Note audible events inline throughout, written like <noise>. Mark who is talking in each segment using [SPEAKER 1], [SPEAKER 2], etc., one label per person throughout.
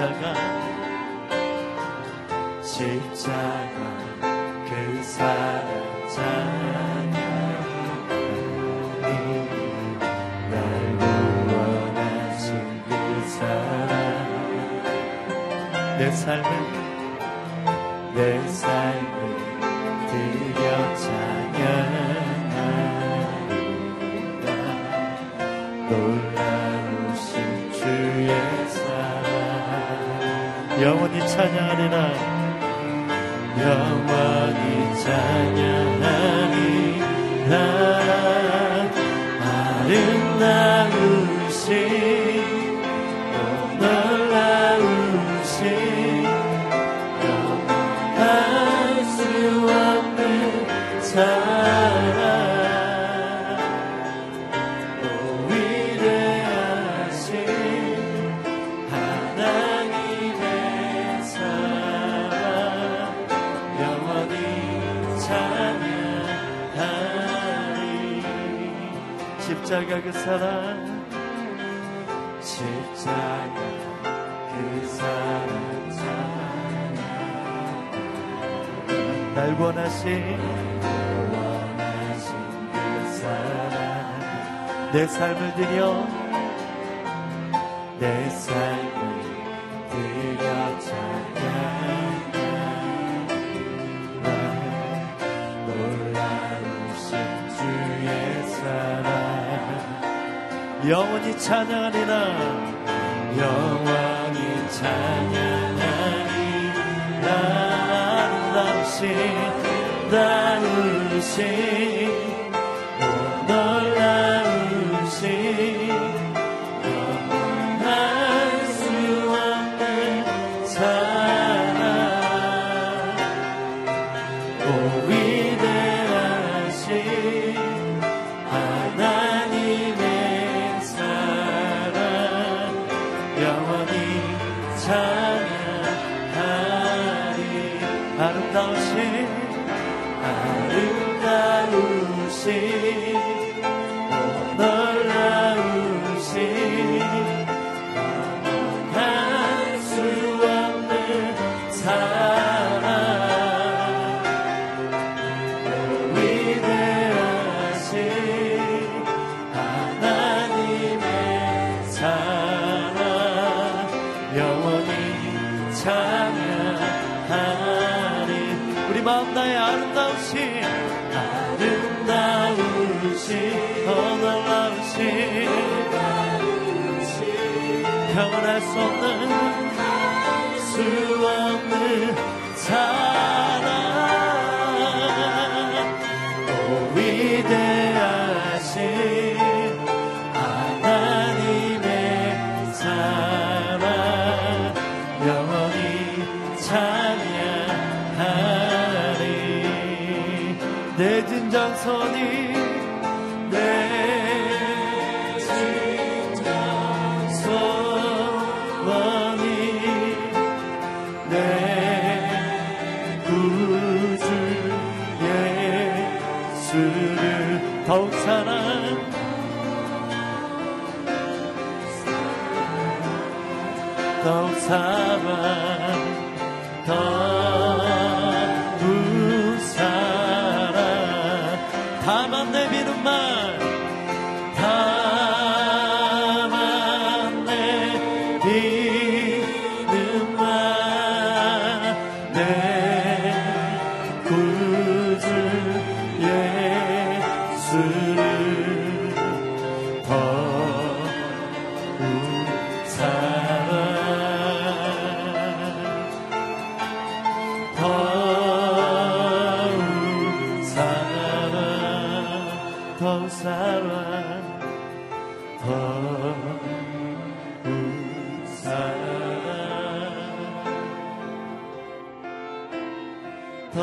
[SPEAKER 1] 십자가 십자가 그 사랑 찬양하니 날 구원하신 그 사랑. 내 삶을 내 삶을 드려 찬양 영원히 찬양하리라. 영원히 찬양하리. 나 아름다우신 사랑 십자가 그 사랑 찬양 날 원하신 원하신 그 사랑 내 삶을 드려 내 삶. 영원히 찬양하리라. 영원히 찬양하리라. 아름다우신 나으신. sing. 이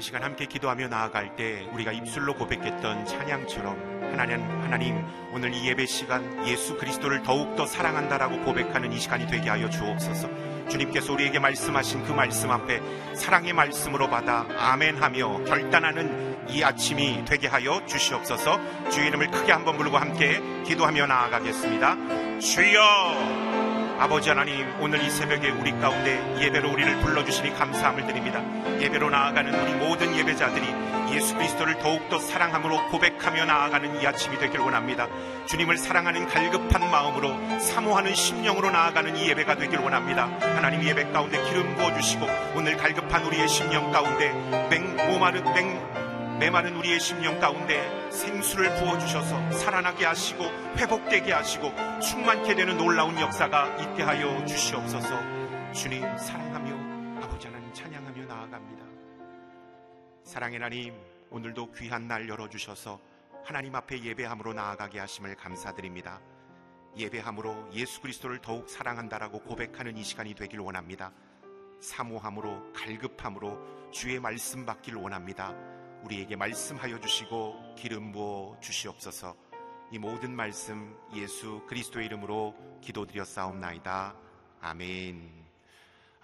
[SPEAKER 2] 시간 함께 기도하며 나아갈 때 우리가 입술로 고백했던 찬양처럼 하나님, 하나님, 오늘 이 예배 시간 예수 그리스도를 더욱더 사랑한다라고 고백하는 이 시간이 되게 하여 주옵소서. 주님께서 우리에게 말씀하신 그 말씀 앞에 사랑의 말씀으로 받아 아멘 하며 결단하는 이 아침이 되게 하여 주시옵소서. 주 이름을 크게 한번 부르고 함께 기도하며 나아가겠습니다. 주여! 아버지 하나님 오늘 이 새벽에 우리 가운데 예배로 우리를 불러주시니 감사함을 드립니다. 예배로 나아가는 우리 모든 예배자들이 예수 그리스도를 더욱더 사랑함으로 고백하며 나아가는 이 아침이 되길 원합니다. 주님을 사랑하는 갈급한 마음으로 사모하는 심령으로 나아가는 이 예배가 되길 원합니다. 하나님 예배 가운데 기름 부어주시고 오늘 갈급한 우리의 심령 가운데 맹, 모마른 맹, 메마른 우리의 심령 가운데 생수를 부어주셔서 살아나게 하시고 회복되게 하시고 충만케 되는 놀라운 역사가 있게 하여 주시옵소서. 주님 사랑하며 아버지 하나님 찬양하며 나아갑니다. 사랑의 하나님 오늘도 귀한 날 열어주셔서 하나님 앞에 예배함으로 나아가게 하심을 감사드립니다. 예배함으로 예수 그리스도를 더욱 사랑한다라고 고백하는 이 시간이 되길 원합니다. 사모함으로 갈급함으로 주의 말씀 받길 원합니다 우리에게 말씀하여 주시고 기름 부어 주시옵소서. 이 모든 말씀 예수 그리스도의 이름으로 기도드렸사옵나이다. 아멘.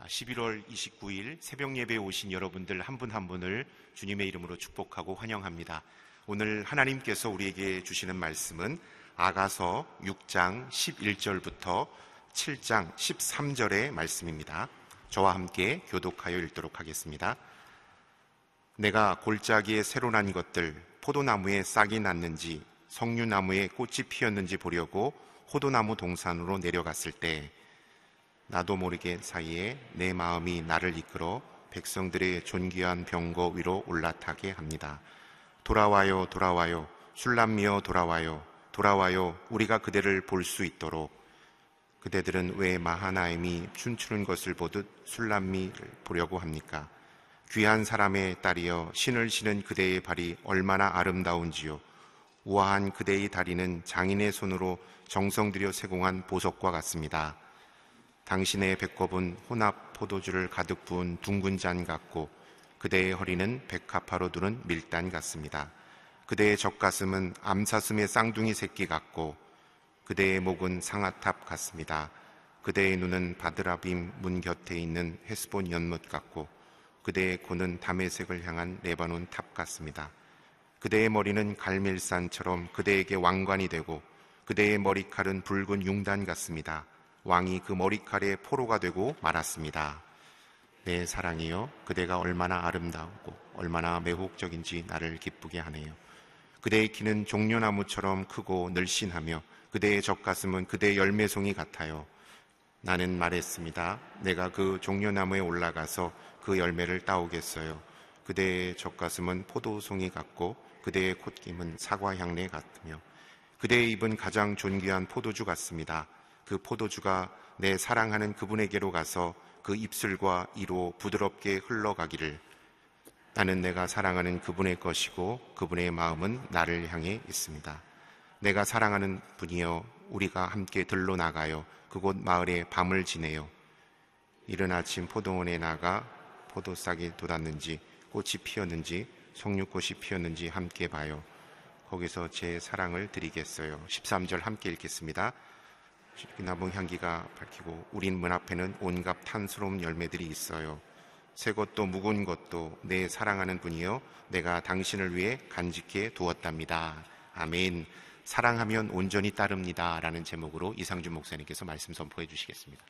[SPEAKER 2] 11월 29일 새벽 예배에 오신 여러분들 한 분한 한 분을 주님의 이름으로 축복하고 환영합니다. 오늘 하나님께서 우리에게 주시는 말씀은 아가서 6장 11절부터 7장 13절의 말씀입니다. 저와 함께 교독하여 읽도록 하겠습니다. 내가 골짜기에 새로 난 것들, 포도나무에 싹이 났는지, 석류나무에 꽃이 피었는지 보려고 호도나무 동산으로 내려갔을 때, 나도 모르게 사이에 내 마음이 나를 이끌어 백성들의 존귀한 병거 위로 올라타게 합니다. 돌아와요, 돌아와요, 술람미어 돌아와요, 돌아와요, 우리가 그대를 볼 수 있도록. 그대들은 왜 마하나임이 춤추는 것을 보듯 술람미를 보려고 합니까? 귀한 사람의 딸이여 신을 신은 그대의 발이 얼마나 아름다운지요. 우아한 그대의 다리는 장인의 손으로 정성 들여 세공한 보석과 같습니다. 당신의 배꼽은 혼합 포도주를 가득 부은 둥근 잔 같고 그대의 허리는 백합화로 두른 밀단 같습니다. 그대의 젖가슴은 암사슴의 쌍둥이 새끼 같고 그대의 목은 상아탑 같습니다. 그대의 눈은 바드랍빔 문 곁에 있는 헤스본 연못 같고 그대의 코는 다메섹을 향한 레바논 탑 같습니다. 그대의 머리는 갈멜산처럼 그대에게 왕관이 되고 그대의 머리칼은 붉은 융단 같습니다. 왕이 그 머리칼에 포로가 되고 말았습니다. 내 사랑이여 그대가 얼마나 아름다우고 얼마나 매혹적인지 나를 기쁘게 하네요. 그대의 키는 종려나무처럼 크고 늘씬하며 그대의 젖가슴은 그대의 열매송이 같아요. 나는 말했습니다. 내가 그 종려나무에 올라가서 그 열매를 따오겠어요. 그대의 젖가슴은 포도송이 같고 그대의 콧김은 사과 향내 같으며 그대의 입은 가장 존귀한 포도주 같습니다. 그 포도주가 내 사랑하는 그분에게로 가서 그 입술과 이로 부드럽게 흘러가기를 나는 내가 사랑하는 그분의 것이고 그분의 마음은 나를 향해 있습니다. 내가 사랑하는 분이여 우리가 함께 들러 나가요. 그곳 마을에 밤을 지내요. 이른 아침 포도원에 나가 포도싹이 돋았는지 꽃이 피었는지 송류꽃이 피었는지 함께 봐요. 거기서 제 사랑을 드리겠어요. 13절 함께 읽겠습니다. 나무 향기가 밝히고 우린 문 앞에는 온갖 탄스러운 열매들이 있어요. 새 것도 묵은 것도 내 사랑하는 분이요 내가 당신을 위해 간직해 두었답니다. 아멘. 사랑하면 온전히 따릅니다. 라는 제목으로 이상준 목사님께서 말씀 선포해 주시겠습니다.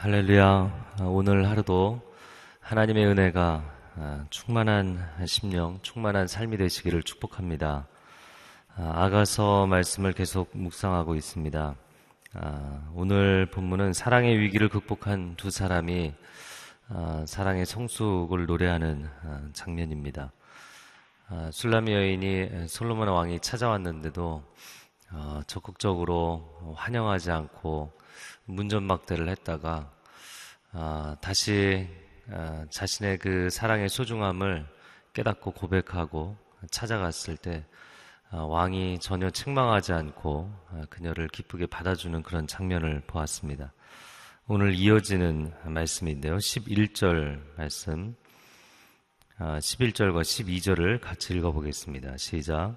[SPEAKER 3] 할렐루야. 오늘 하루도 하나님의 은혜가 아, 충만한 심령, 충만한 삶이 되시기를 축복합니다. 아, 아가서 말씀을 계속 묵상하고 있습니다. 아, 오늘 본문은 사랑의 위기를 극복한 두 사람이 사랑의 성숙을 노래하는 장면입니다. 술라미 여인이 솔로몬 왕이 찾아왔는데도 어, 적극적으로 환영하지 않고 문전막대를 했다가 아, 다시 아, 자신의 그 사랑의 소중함을 깨닫고 고백하고 찾아갔을 때 아, 왕이 전혀 책망하지 않고 아, 그녀를 기쁘게 받아주는 그런 장면을 보았습니다. 오늘 이어지는 말씀인데요. 11절 말씀. 11절과 아, 12절을 같이 읽어보겠습니다. 시작.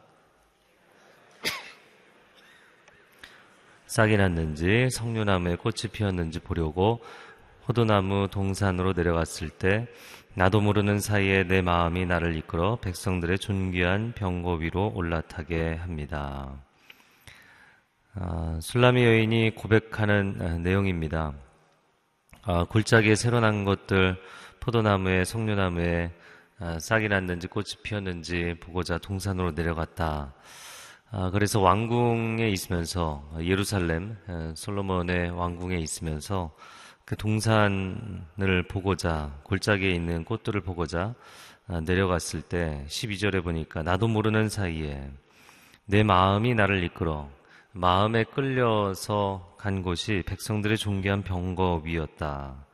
[SPEAKER 3] <clears throat> 싹이 났는지 성류나무에 꽃이 피었는지 보려고 호두나무 동산으로 내려갔을 때 나도 모르는 사이에 내 마음이 나를 이끌어 백성들의 존귀한 병거 위로 올라타게 합니다. 아, 술라미 여인이 고백하는 아, 내용입니다. 아, 골짜기에 새로 난 것들, 포도나무에 석류나무에 아, 싹이 났는지 꽃이 피었는지 보고자 동산으로 내려갔다. 아, 그래서 왕궁에 있으면서 예루살렘 아, 솔로몬의 왕궁에 있으면서 그 동산을 보고자 골짜기에 있는 꽃들을 보고자 아, 내려갔을 때 12절에 보니까 나도 모르는 사이에 내 마음이 나를 이끌어 마음에 끌려서 간 곳이 백성들의 존귀한 병거 위였다.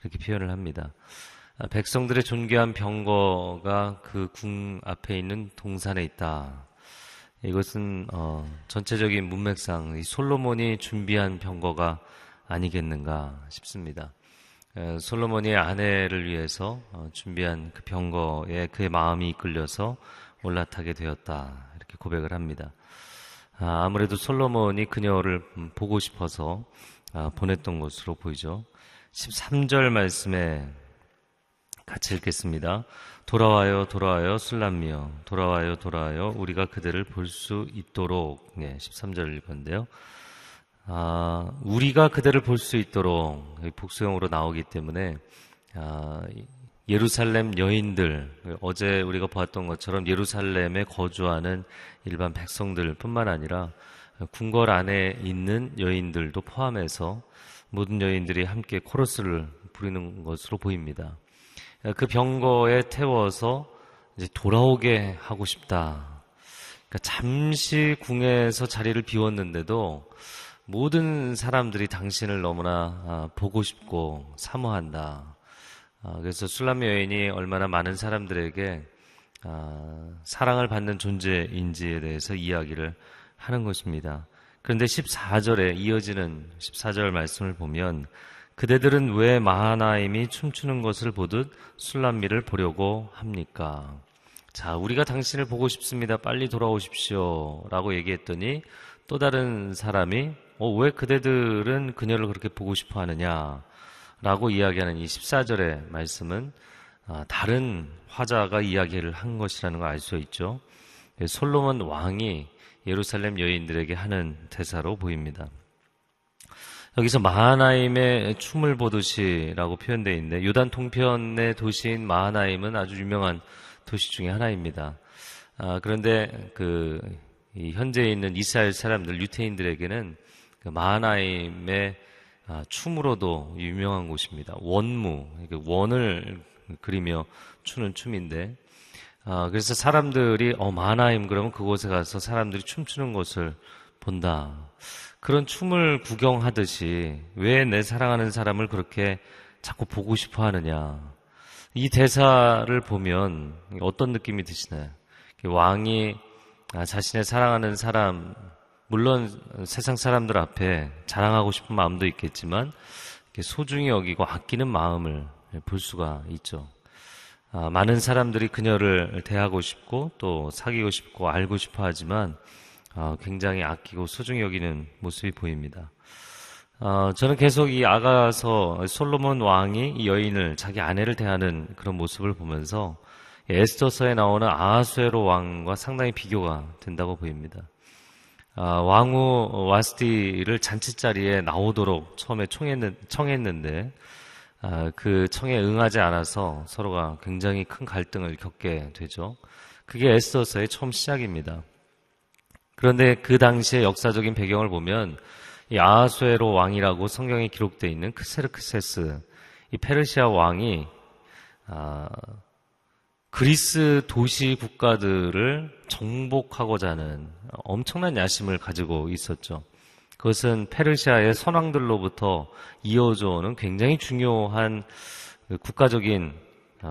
[SPEAKER 3] 이렇게 표현을 합니다. 아, 백성들의 존귀한 병거가 그 궁 앞에 있는 동산에 있다. 이것은 어, 전체적인 문맥상 솔로몬이 준비한 병거가 아니겠는가 싶습니다. 솔로몬이 아내를 위해서 어, 준비한 그 병거에 그의 마음이 이끌려서 올라타게 되었다. 이렇게 고백을 합니다. 아, 아무래도 솔로몬이 그녀를 보고 싶어서 아, 보냈던 것으로 보이죠. 13절 말씀에 같이 읽겠습니다. 돌아와요, 돌아와요, 술람미여. 돌아와요, 돌아와요. 우리가 그들을 볼 수 있도록. 네, 13절 읽었는데요. 아, 우리가 그대를 볼 수 있도록 복수형으로 나오기 때문에 아, 예루살렘 여인들 어제 우리가 보았던 것처럼 예루살렘에 거주하는 일반 백성들뿐만 아니라 궁궐 안에 있는 여인들도 포함해서 모든 여인들이 함께 코러스를 부리는 것으로 보입니다. 그 병거에 태워서 이제 돌아오게 하고 싶다. 그러니까 잠시 궁에서 자리를 비웠는데도 모든 사람들이 당신을 너무나 아, 보고 싶고 사모한다. 아, 그래서 술람 여인이 얼마나 많은 사람들에게 아, 사랑을 받는 존재인지에 대해서 이야기를 하는 것입니다. 그런데 14절에 이어지는 14절 말씀을 보면 그대들은 왜 마하나임이 춤추는 것을 보듯 술람미를 보려고 합니까? 자, 우리가 당신을 보고 싶습니다. 빨리 돌아오십시오. 라고 얘기했더니 또 다른 사람이 어, 왜 그대들은 그녀를 그렇게 보고 싶어 하느냐? 라고 이야기하는 이 14절의 말씀은 아, 다른 화자가 이야기를 한 것이라는 걸 알 수 있죠. 예, 솔로몬 왕이 예루살렘 여인들에게 하는 대사로 보입니다. 여기서 마하나임의 춤을 보듯이라고 표현되어 있는데 요단 통편의 도시인 마하나임은 아주 유명한 도시 중의 하나입니다. 아, 그런데 그 현재 있는 이스라엘 사람들 유태인들에게는 그 마하나임의 아, 춤으로도 유명한 곳입니다. 원무, 원을 그리며 추는 춤인데, 아, 그래서 사람들이 어 마하나임 그러면 그곳에 가서 사람들이 춤추는 것을 본다. 그런 춤을 구경하듯이 왜 내 사랑하는 사람을 그렇게 자꾸 보고 싶어 하느냐. 이 대사를 보면 어떤 느낌이 드시나요? 왕이 아, 자신의 사랑하는 사람 물론 세상 사람들 앞에 자랑하고 싶은 마음도 있겠지만 소중히 여기고 아끼는 마음을 볼 수가 있죠. 아, 많은 사람들이 그녀를 대하고 싶고 또 사귀고 싶고 알고 싶어 하지만 아, 굉장히 아끼고 소중히 여기는 모습이 보입니다. 아, 저는 계속 이 아가서 솔로몬 왕이 이 여인을 자기 아내를 대하는 그런 모습을 보면서 에스더서에 나오는 아하수에로 왕과 상당히 비교가 된다고 보입니다. 아, 왕후 와스티를 잔치자리에 나오도록 처음에 청했는, 청했는 데 아, 그 청에 응하지 않아서 서로가 굉장히 큰 갈등을 겪게 되죠. 그게 에스더서의 처음 시작입니다. 그런데 그 당시의 역사적인 배경을 보면 이 아하수에로 왕이라고 성경에 기록되어 있는 크세르크세스 이 페르시아 왕이 아, 그리스 도시 국가들을 정복하고자 하는 엄청난 야심을 가지고 있었죠. 그것은 페르시아의 선왕들로부터 이어져 오는 굉장히 중요한 국가적인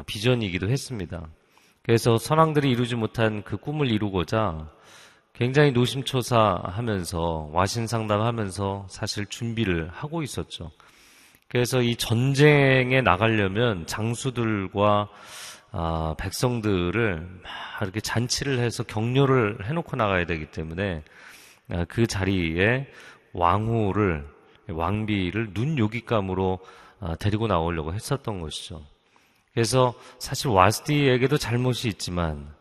[SPEAKER 3] 비전이기도 했습니다. 그래서 선왕들이 이루지 못한 그 꿈을 이루고자 굉장히 노심초사 하면서 와신상담 하면서 사실 준비를 하고 있었죠. 그래서 이 전쟁에 나가려면 장수들과 아, 백성들을 막 이렇게 잔치를 해서 격려를 해놓고 나가야 되기 때문에 아, 그 자리에 왕후를 왕비를 눈 요깃감으로 아, 데리고 나오려고 했었던 것이죠. 그래서 사실 와스디에게도 잘못이 있지만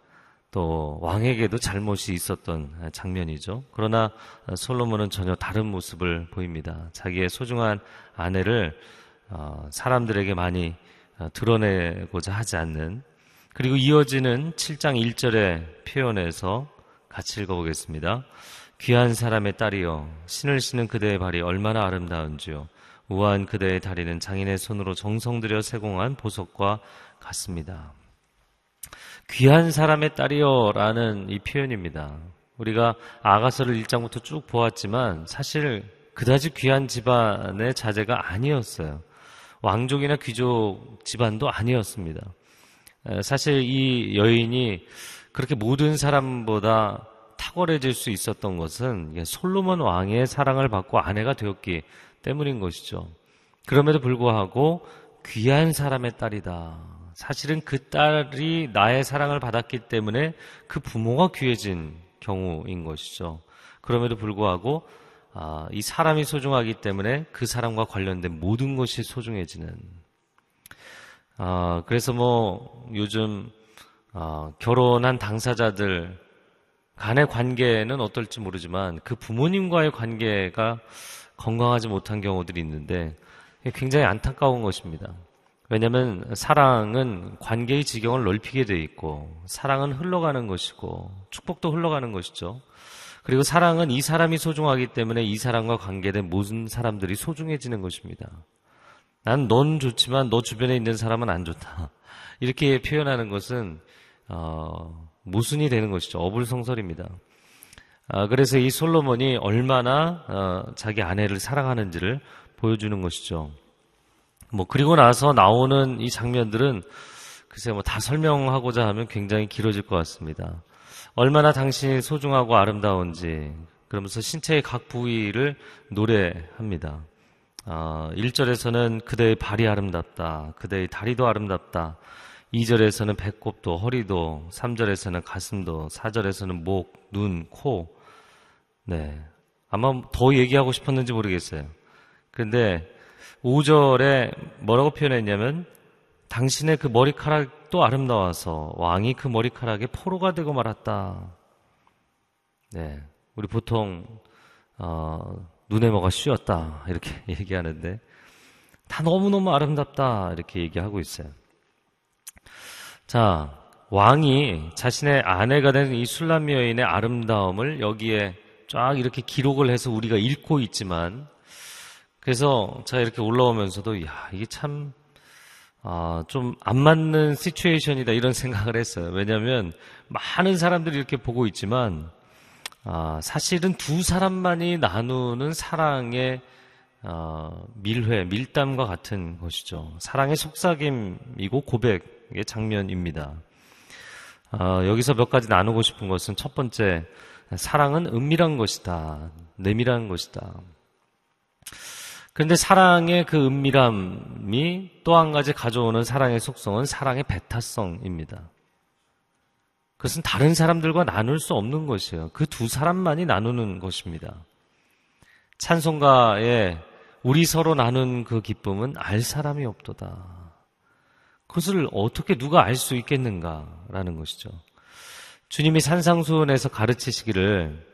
[SPEAKER 3] 또 왕에게도 잘못이 있었던 장면이죠. 그러나 솔로몬은 전혀 다른 모습을 보입니다. 자기의 소중한 아내를 어, 사람들에게 많이 어, 드러내고자 하지 않는 그리고 이어지는 7장 1절의 표현에서 같이 읽어보겠습니다. 귀한 사람의 딸이여 신을 신은 그대의 발이 얼마나 아름다운지요 우아한 그대의 다리는 장인의 손으로 정성 들여 세공한 보석과 같습니다. 귀한 사람의 딸이여라는 이 표현입니다. 우리가 아가서를 1장부터 쭉 보았지만 사실 그다지 귀한 집안의 자제가 아니었어요. 왕족이나 귀족 집안도 아니었습니다. 사실 이 여인이 그렇게 모든 사람보다 탁월해질 수 있었던 것은 솔로몬 왕의 사랑을 받고 아내가 되었기 때문인 것이죠. 그럼에도 불구하고 귀한 사람의 딸이다. 사실은 그 딸이 나의 사랑을 받았기 때문에 그 부모가 귀해진 경우인 것이죠. 그럼에도 불구하고 아, 이 사람이 소중하기 때문에 그 사람과 관련된 모든 것이 소중해지는. 아, 그래서 뭐 요즘 아, 결혼한 당사자들 간의 관계는 어떨지 모르지만 그 부모님과의 관계가 건강하지 못한 경우들이 있는데 굉장히 안타까운 것입니다. 왜냐하면 사랑은 관계의 지경을 넓히게 돼 있고 사랑은 흘러가는 것이고 축복도 흘러가는 것이죠. 그리고 사랑은 이 사람이 소중하기 때문에 이 사람과 관계된 모든 사람들이 소중해지는 것입니다. 난 넌 좋지만 너 주변에 있는 사람은 안 좋다. <laughs> 이렇게 표현하는 것은 어, 모순이 되는 것이죠. 어불성설입니다. 아, 그래서 이 솔로몬이 얼마나 어, 자기 아내를 사랑하는지를 보여주는 것이죠. 뭐 그리고 나서 나오는 이 장면들은 글쎄 뭐 다 설명하고자 하면 굉장히 길어질 것 같습니다. 얼마나 당신이 소중하고 아름다운지 그러면서 신체의 각 부위를 노래합니다. 어, 1절에서는 그대의 발이 아름답다. 그대의 다리도 아름답다. 2절에서는 배꼽도 허리도 3절에서는 가슴도 4절에서는 목, 눈, 코 네. 아마 더 얘기하고 싶었는지 모르겠어요. 그런데 5절에 뭐라고 표현했냐면 당신의 그 머리카락 도 아름다워서 왕이 그 머리카락에 포로가 되고 말았다. 네. 우리 보통 어, 눈에 뭐가 씌었다 이렇게 <laughs> 얘기하는데 다 너무너무 아름답다 이렇게 얘기하고 있어요. 자, 왕이 자신의 아내가 된 이 술람 여인의 아름다움을 여기에 쫙 이렇게 기록을 해서 우리가 읽고 있지만 그래서 제가 이렇게 올라오면서도 야 이게 참 아, 좀안 맞는 시츄에이션이다 이런 생각을 했어요. 왜냐하면 많은 사람들이 이렇게 보고 있지만 아, 사실은 두 사람만이 나누는 사랑의 어, 밀회, 밀담과 같은 것이죠. 사랑의 속삭임이고 고백의 장면입니다. 어, 여기서 몇 가지 나누고 싶은 것은 첫 번째, 사랑은 은밀한 것이다. 내밀한 것이다. 그런데 사랑의 그 은밀함이 또 한 가지 가져오는 사랑의 속성은 사랑의 배타성입니다. 그것은 다른 사람들과 나눌 수 없는 것이에요. 그 두 사람만이 나누는 것입니다. 찬송가에 우리 서로 나눈 그 기쁨은 알 사람이 없도다. 그것을 어떻게 누가 알 수 있겠는가라는 것이죠. 주님이 산상수훈에서 가르치시기를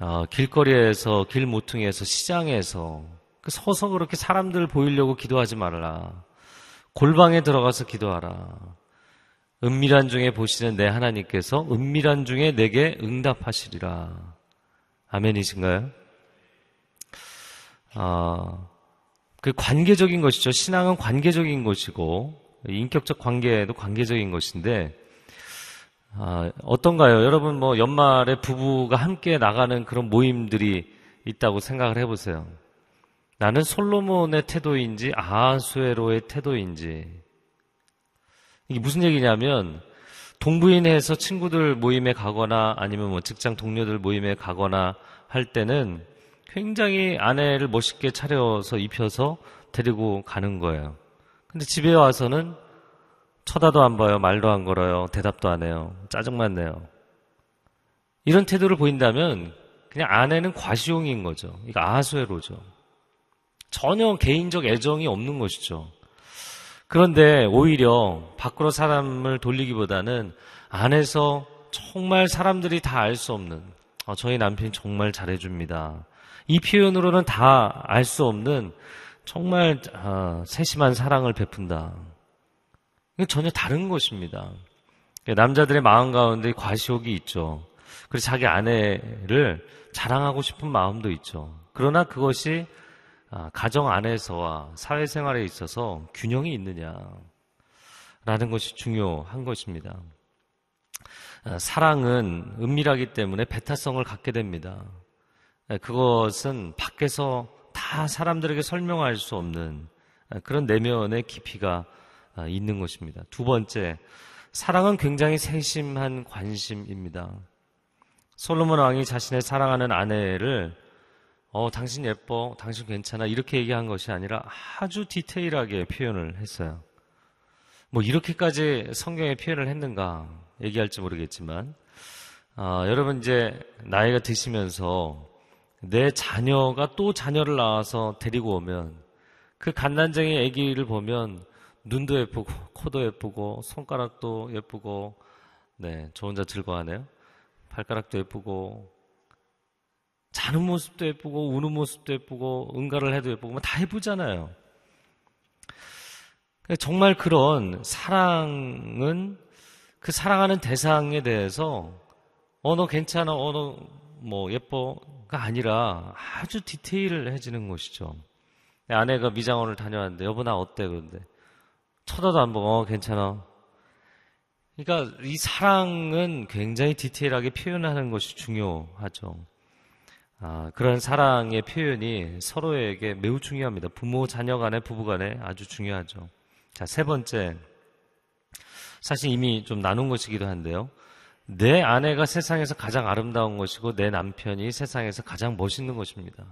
[SPEAKER 3] 어, 길거리에서 길 모퉁이에서 시장에서 그 서서 그렇게 사람들 보이려고 기도하지 말라. 골방에 들어가서 기도하라. 은밀한 중에 보시는 내 하나님께서 은밀한 중에 내게 응답하시리라. 아멘이신가요? 아, 그 관계적인 것이죠. 신앙은 관계적인 것이고 인격적 관계도 관계적인 것인데 아, 어떤가요? 여러분 뭐 연말에 부부가 함께 나가는 그런 모임들이 있다고 생각을 해보세요. 나는 솔로몬의 태도인지 아하수에로의 태도인지 이게 무슨 얘기냐면 동부인해서 친구들 모임에 가거나 아니면 뭐 직장 동료들 모임에 가거나 할 때는 굉장히 아내를 멋있게 차려서 입혀서 데리고 가는 거예요. 근데 집에 와서는 쳐다도 안 봐요. 말도 안 걸어요. 대답도 안 해요. 짜증만 내요. 이런 태도를 보인다면 그냥 아내는 과시용인 거죠. 이거 아수에로죠. 전혀 개인적 애정이 없는 것이죠. 그런데 오히려 밖으로 사람을 돌리기보다는 안에서 정말 사람들이 다 알 수 없는 어, 저희 남편이 정말 잘해줍니다. 이 표현으로는 다 알 수 없는 정말 어, 세심한 사랑을 베푼다. 전혀 다른 것입니다. 남자들의 마음 가운데 과시욕이 있죠. 그리고 자기 아내를 자랑하고 싶은 마음도 있죠. 그러나 그것이 아, 가정 안에서와 사회생활에 있어서 균형이 있느냐라는 것이 중요한 것입니다. 아, 사랑은 은밀하기 때문에 배타성을 갖게 됩니다. 아, 그것은 밖에서 다 사람들에게 설명할 수 없는 그런 내면의 깊이가 있는 것입니다. 두 번째, 사랑은 굉장히 세심한 관심입니다. 솔로몬 왕이 자신의 사랑하는 아내를 어, 당신 예뻐, 당신 괜찮아 이렇게 얘기한 것이 아니라 아주 디테일하게 표현을 했어요. 뭐 이렇게까지 성경에 표현을 했는가 얘기할지 모르겠지만 어, 여러분 이제 나이가 드시면서 내 자녀가 또 자녀를 낳아서 데리고 오면 그 갓난쟁이 아기를 보면 눈도 예쁘고 코도 예쁘고 손가락도 예쁘고 네, 저 혼자 즐거워하네요. 발가락도 예쁘고 자는 모습도 예쁘고 우는 모습도 예쁘고 응가를 해도 예쁘고 뭐 다 예쁘잖아요. 정말 그런 사랑은 그 사랑하는 대상에 대해서 어 너 괜찮아 어 너 뭐 예뻐가 아니라 아주 디테일해지는 것이죠. 아내가 미장원을 다녀왔는데 여보 나 어때 그런데 쳐다도 안 보고 어 괜찮아 그러니까 이 사랑은 굉장히 디테일하게 표현하는 것이 중요하죠. 아, 그런 사랑의 표현이 서로에게 매우 중요합니다. 부모, 자녀 간에, 부부 간에 아주 중요하죠. 자, 세 번째. 사실 이미 좀 나눈 것이기도 한데요. 내 아내가 세상에서 가장 아름다운 것이고 내 남편이 세상에서 가장 멋있는 것입니다.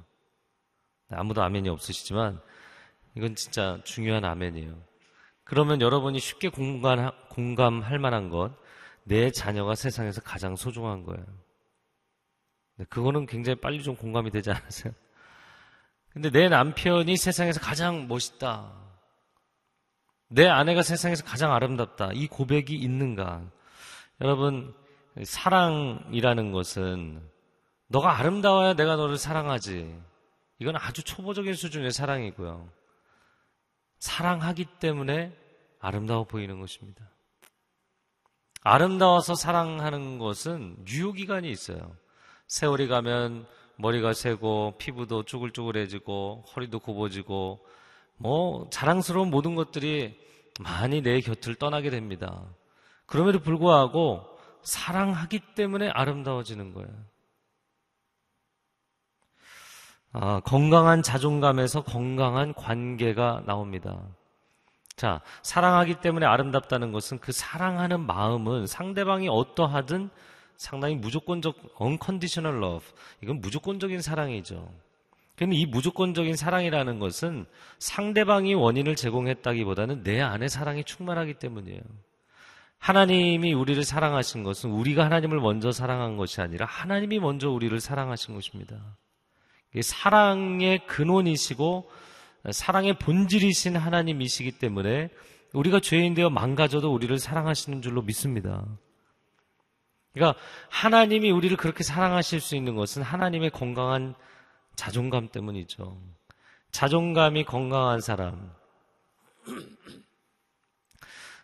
[SPEAKER 3] 아무도 아멘이 없으시지만 이건 진짜 중요한 아멘이에요. 그러면 여러분이 쉽게 공감, 공감할 만한 것, 내 자녀가 세상에서 가장 소중한 거예요. 네, 그거는 굉장히 빨리 좀 공감이 되지 않으세요? 근데 내 남편이 세상에서 가장 멋있다. 내 아내가 세상에서 가장 아름답다. 이 고백이 있는가? 여러분, 사랑이라는 것은 너가 아름다워야 내가 너를 사랑하지. 이건 아주 초보적인 수준의 사랑이고요. 사랑하기 때문에 아름다워 보이는 것입니다. 아름다워서 사랑하는 것은 유효기간이 있어요. 세월이 가면 머리가 새고 피부도 쭈글쭈글해지고 허리도 굽어지고 뭐 자랑스러운 모든 것들이 많이 내 곁을 떠나게 됩니다. 그럼에도 불구하고 사랑하기 때문에 아름다워지는 거예요. 아, 건강한 자존감에서 건강한 관계가 나옵니다. 자, 사랑하기 때문에 아름답다는 것은 그 사랑하는 마음은 상대방이 어떠하든 상당히 무조건적 unconditional love. 이건 무조건적인 사랑이죠. 그러면 이 무조건적인 사랑이라는 것은 상대방이 원인을 제공했다기보다는 내 안에 사랑이 충만하기 때문이에요. 하나님이 우리를 사랑하신 것은 우리가 하나님을 먼저 사랑한 것이 아니라 하나님이 먼저 우리를 사랑하신 것입니다. 사랑의 근원이시고 사랑의 본질이신 하나님이시기 때문에 우리가 죄인 되어 망가져도 우리를 사랑하시는 줄로 믿습니다. 그러니까 하나님이 우리를 그렇게 사랑하실 수 있는 것은 하나님의 건강한 자존감 때문이죠. 자존감이 건강한 사람,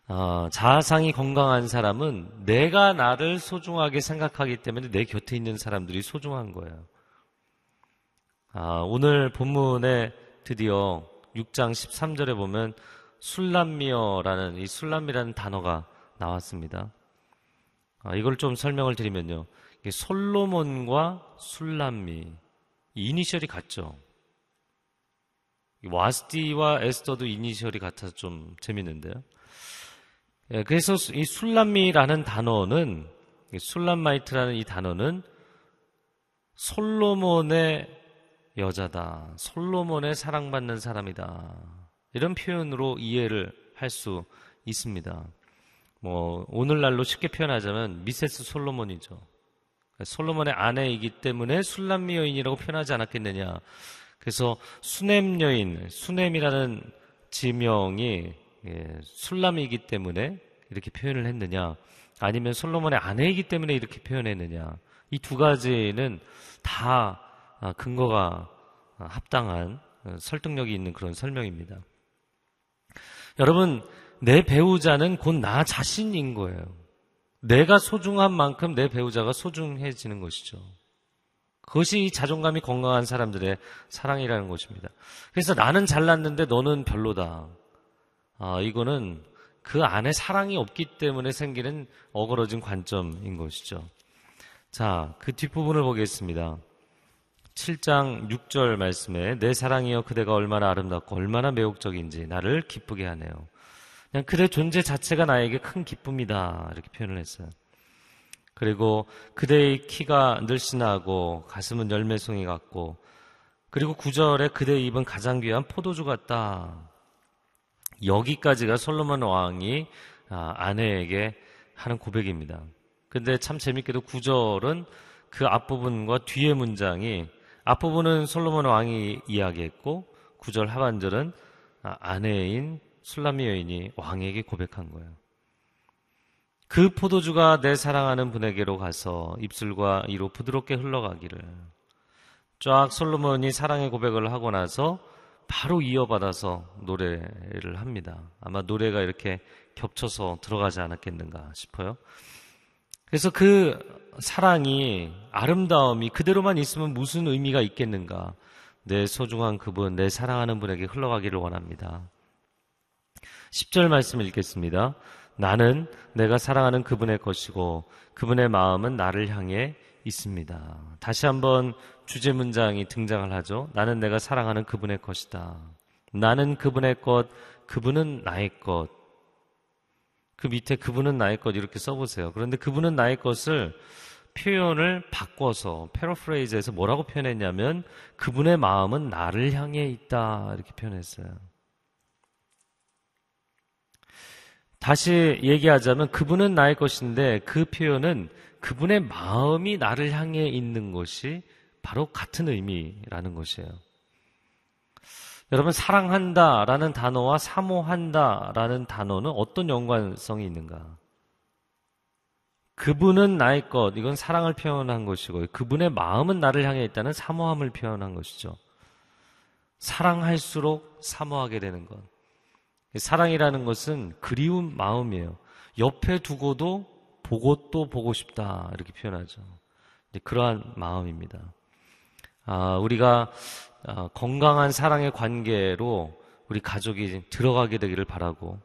[SPEAKER 3] 어, 자아상이 건강한 사람은 내가 나를 소중하게 생각하기 때문에 내 곁에 있는 사람들이 소중한 거예요. 아, 오늘 본문에 드디어 6장 13절에 보면 술람미어라는 이 술람미라는 단어가 나왔습니다. 아, 이걸 좀 설명을 드리면요. 솔로몬과 술람미 이 이니셜이 같죠. 와스티와 에스더도 이니셜이 같아서 좀 재밌는데요. 예, 그래서 이 술람미라는 단어는 Shulammite라는 이 단어는 솔로몬의 여자다. 솔로몬의 사랑받는 사람이다. 이런 표현으로 이해를 할 수 있습니다. 뭐 오늘날로 쉽게 표현하자면 미세스 솔로몬이죠. 솔로몬의 아내이기 때문에 술람미 여인이라고 표현하지 않았겠느냐. 그래서 수냄 여인, 수냄이라는 지명이 예, 술람이기 때문에 이렇게 표현을 했느냐. 아니면 솔로몬의 아내이기 때문에 이렇게 표현했느냐. 이 두 가지는 다 아, 근거가 합당한 어, 설득력이 있는 그런 설명입니다. 여러분, 내 배우자는 곧 나 자신인 거예요. 내가 소중한 만큼 내 배우자가 소중해지는 것이죠. 그것이 자존감이 건강한 사람들의 사랑이라는 것입니다. 그래서 나는 잘났는데 너는 별로다. 아, 이거는 그 안에 사랑이 없기 때문에 생기는 어그러진 관점인 것이죠. 자, 그 뒷부분을 보겠습니다. 7장 6절 말씀에 내 사랑이여 그대가 얼마나 아름답고 얼마나 매혹적인지 나를 기쁘게 하네요. 그냥 그대 존재 자체가 나에게 큰 기쁨이다. 이렇게 표현을 했어요. 그리고 그대의 키가 늘씬하고 가슴은 열매송이 같고 그리고 구절에 그대의 입은 가장 귀한 포도주 같다. 여기까지가 솔로몬 왕이 아, 아내에게 하는 고백입니다. 근데 참 재밌게도 구절은 그 앞부분과 뒤의 문장이 앞부분은 솔로몬 왕이 이야기했고 구절 하반절은 아, 아내인 술라미 여인이 왕에게 고백한 거예요. 그 포도주가 내 사랑하는 분에게로 가서 입술과 이로 부드럽게 흘러가기를 쫙 솔로몬이 사랑의 고백을 하고 나서 바로 이어받아서 노래를 합니다. 아마 노래가 이렇게 겹쳐서 들어가지 않았겠는가 싶어요. 그래서 그 사랑이 아름다움이 그대로만 있으면 무슨 의미가 있겠는가? 내 소중한 그분, 내 사랑하는 분에게 흘러가기를 원합니다. 10절 말씀 읽겠습니다. 나는 내가 사랑하는 그분의 것이고 그분의 마음은 나를 향해 있습니다. 다시 한번 주제 문장이 등장을 하죠. 나는 내가 사랑하는 그분의 것이다. 나는 그분의 것, 그분은 나의 것. 그 밑에 그분은 나의 것 이렇게 써보세요. 그런데 그분은 나의 것을 표현을 바꿔서 패러프레이즈에서 뭐라고 표현했냐면 그분의 마음은 나를 향해 있다 이렇게 표현했어요. 다시 얘기하자면 그분은 나의 것인데 그 표현은 그분의 마음이 나를 향해 있는 것이 바로 같은 의미라는 것이에요. 여러분, 사랑한다 라는 단어와 사모한다 라는 단어는 어떤 연관성이 있는가? 그분은 나의 것, 이건 사랑을 표현한 것이고, 그분의 마음은 나를 향해 있다는 사모함을 표현한 것이죠. 사랑할수록 사모하게 되는 것. 사랑이라는 것은 그리운 마음이에요. 옆에 두고도 보고 또 보고 싶다. 이렇게 표현하죠. 그러한 마음입니다. 아, 우리가 아, 건강한 사랑의 관계로 우리 가족이 들어가게 되기를 바라고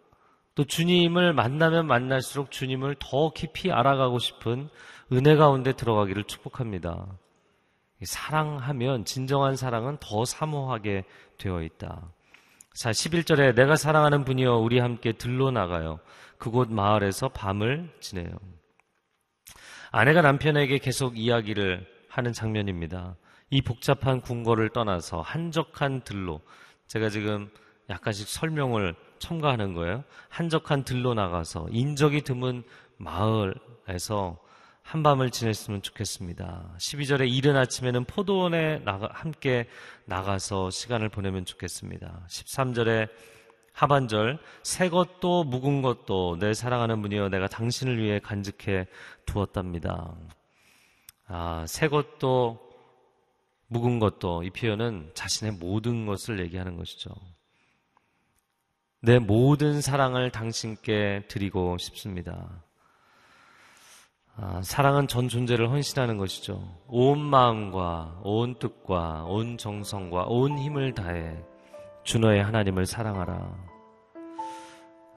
[SPEAKER 3] 또 주님을 만나면 만날수록 주님을 더 깊이 알아가고 싶은 은혜 가운데 들어가기를 축복합니다. 사랑하면 진정한 사랑은 더 사모하게 되어 있다. 자, 11절에 내가 사랑하는 분이여 우리 함께 들러 나가요. 그곳 마을에서 밤을 지내요. 아내가 남편에게 계속 이야기를 하는 장면입니다. 이 복잡한 궁궐을 떠나서 한적한 들로 제가 지금 약간씩 설명을 첨가하는 거예요. 한적한 들로 나가서 인적이 드문 마을에서 한밤을 지냈으면 좋겠습니다. 12절에 이른 아침에는 포도원에 나가, 함께 나가서 시간을 보내면 좋겠습니다. 13절에 하반절 새 것도 묵은 것도 내 사랑하는 분이여 내가 당신을 위해 간직해 두었답니다. 아, 새 것도 묵은 것도 이 표현은 자신의 모든 것을 얘기하는 것이죠. 내 모든 사랑을 당신께 드리고 싶습니다. 아, 사랑은 전 존재를 헌신하는 것이죠. 온 마음과 온 뜻과 온 정성과 온 힘을 다해 주너의 하나님을 사랑하라.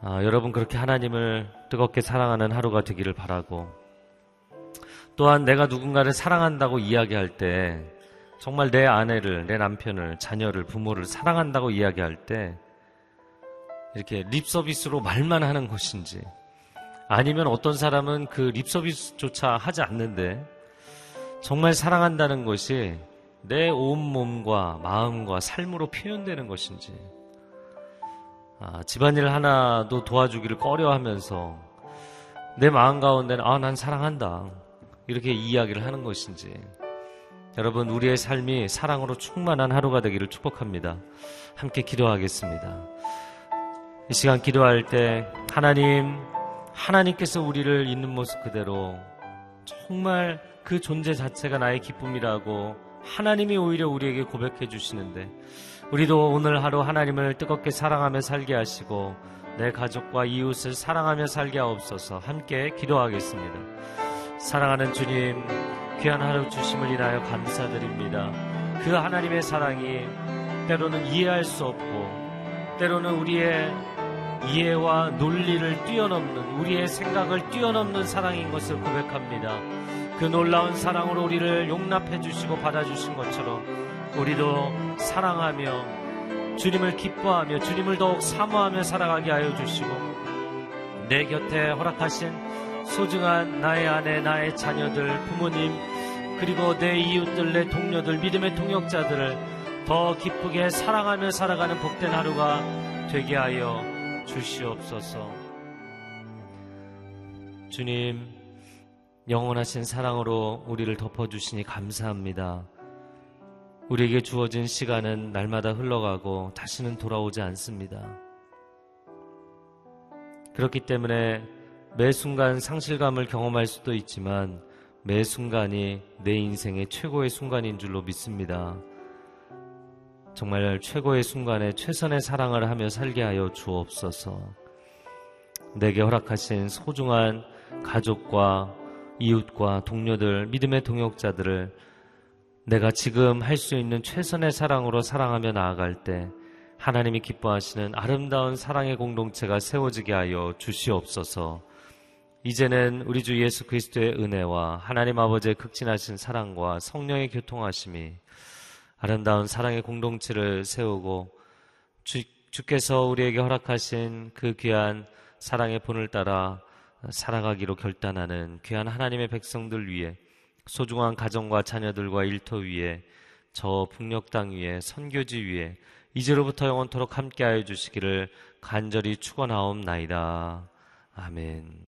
[SPEAKER 3] 아, 여러분 그렇게 하나님을 뜨겁게 사랑하는 하루가 되기를 바라고 또한 내가 누군가를 사랑한다고 이야기할 때 정말 내 아내를, 내 남편을, 자녀를, 부모를 사랑한다고 이야기할 때 이렇게 립 서비스로 말만 하는 것인지 아니면 어떤 사람은 그 립서비스조차 하지 않는데 정말 사랑한다는 것이 내 온몸과 마음과 삶으로 표현되는 것인지, 아, 집안일 하나도 도와주기를 꺼려 하면서 내 마음 가운데는, 아, 난 사랑한다. 이렇게 이야기를 하는 것인지, 여러분, 우리의 삶이 사랑으로 충만한 하루가 되기를 축복합니다. 함께 기도하겠습니다. 이 시간 기도할 때, 하나님, 하나님께서 우리를 있는 모습 그대로 정말 그 존재 자체가 나의 기쁨이라고 하나님이 오히려 우리에게 고백해 주시는데 우리도 오늘 하루 하나님을 뜨겁게 사랑하며 살게 하시고 내 가족과 이웃을 사랑하며 살게 하옵소서 함께 기도하겠습니다. 사랑하는 주님, 귀한 하루 주심을 인하여 감사드립니다. 그 하나님의 사랑이 때로는 이해할 수 없고 때로는 우리의 이해와 논리를 뛰어넘는 우리의 생각을 뛰어넘는 사랑인 것을 고백합니다. 그 놀라운 사랑으로 우리를 용납해 주시고 받아주신 것처럼 우리도 사랑하며 주님을 기뻐하며 주님을 더욱 사모하며 살아가게 하여 주시고 내 곁에 허락하신 소중한 나의 아내, 나의 자녀들, 부모님, 그리고 내 이웃들, 내 동료들, 믿음의 동역자들을 더 기쁘게 사랑하며 살아가는 복된 하루가 되게 하여 주시옵소서. 주님, 영원하신 사랑으로 우리를 덮어주시니 감사합니다. 우리에게 주어진 시간은 날마다 흘러가고 다시는 돌아오지 않습니다. 그렇기 때문에 매 순간 상실감을 경험할 수도 있지만 매 순간이 내 인생의 최고의 순간인 줄로 믿습니다. 정말 최고의 순간에 최선의 사랑을 하며 살게 하여 주옵소서. 내게 허락하신 소중한 가족과 이웃과 동료들, 믿음의 동역자들을 내가 지금 할 수 있는 최선의 사랑으로 사랑하며 나아갈 때 하나님이 기뻐하시는 아름다운 사랑의 공동체가 세워지게 하여 주시옵소서. 이제는 우리 주 예수 그리스도의 은혜와 하나님 아버지의 극진하신 사랑과 성령의 교통하심이 아름다운 사랑의 공동체를 세우고 주, 주께서 우리에게 허락하신 그 귀한 사랑의 본을 따라 살아가기로 결단하는 귀한 하나님의 백성들 위해 소중한 가정과 자녀들과 일터 위에 저 북녘 땅 위에 선교지 위에 이제로부터 영원토록 함께하여 주시기를 간절히 축원하옵나이다. 아멘.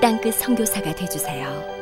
[SPEAKER 4] 땅끝 성교사가 되주세요.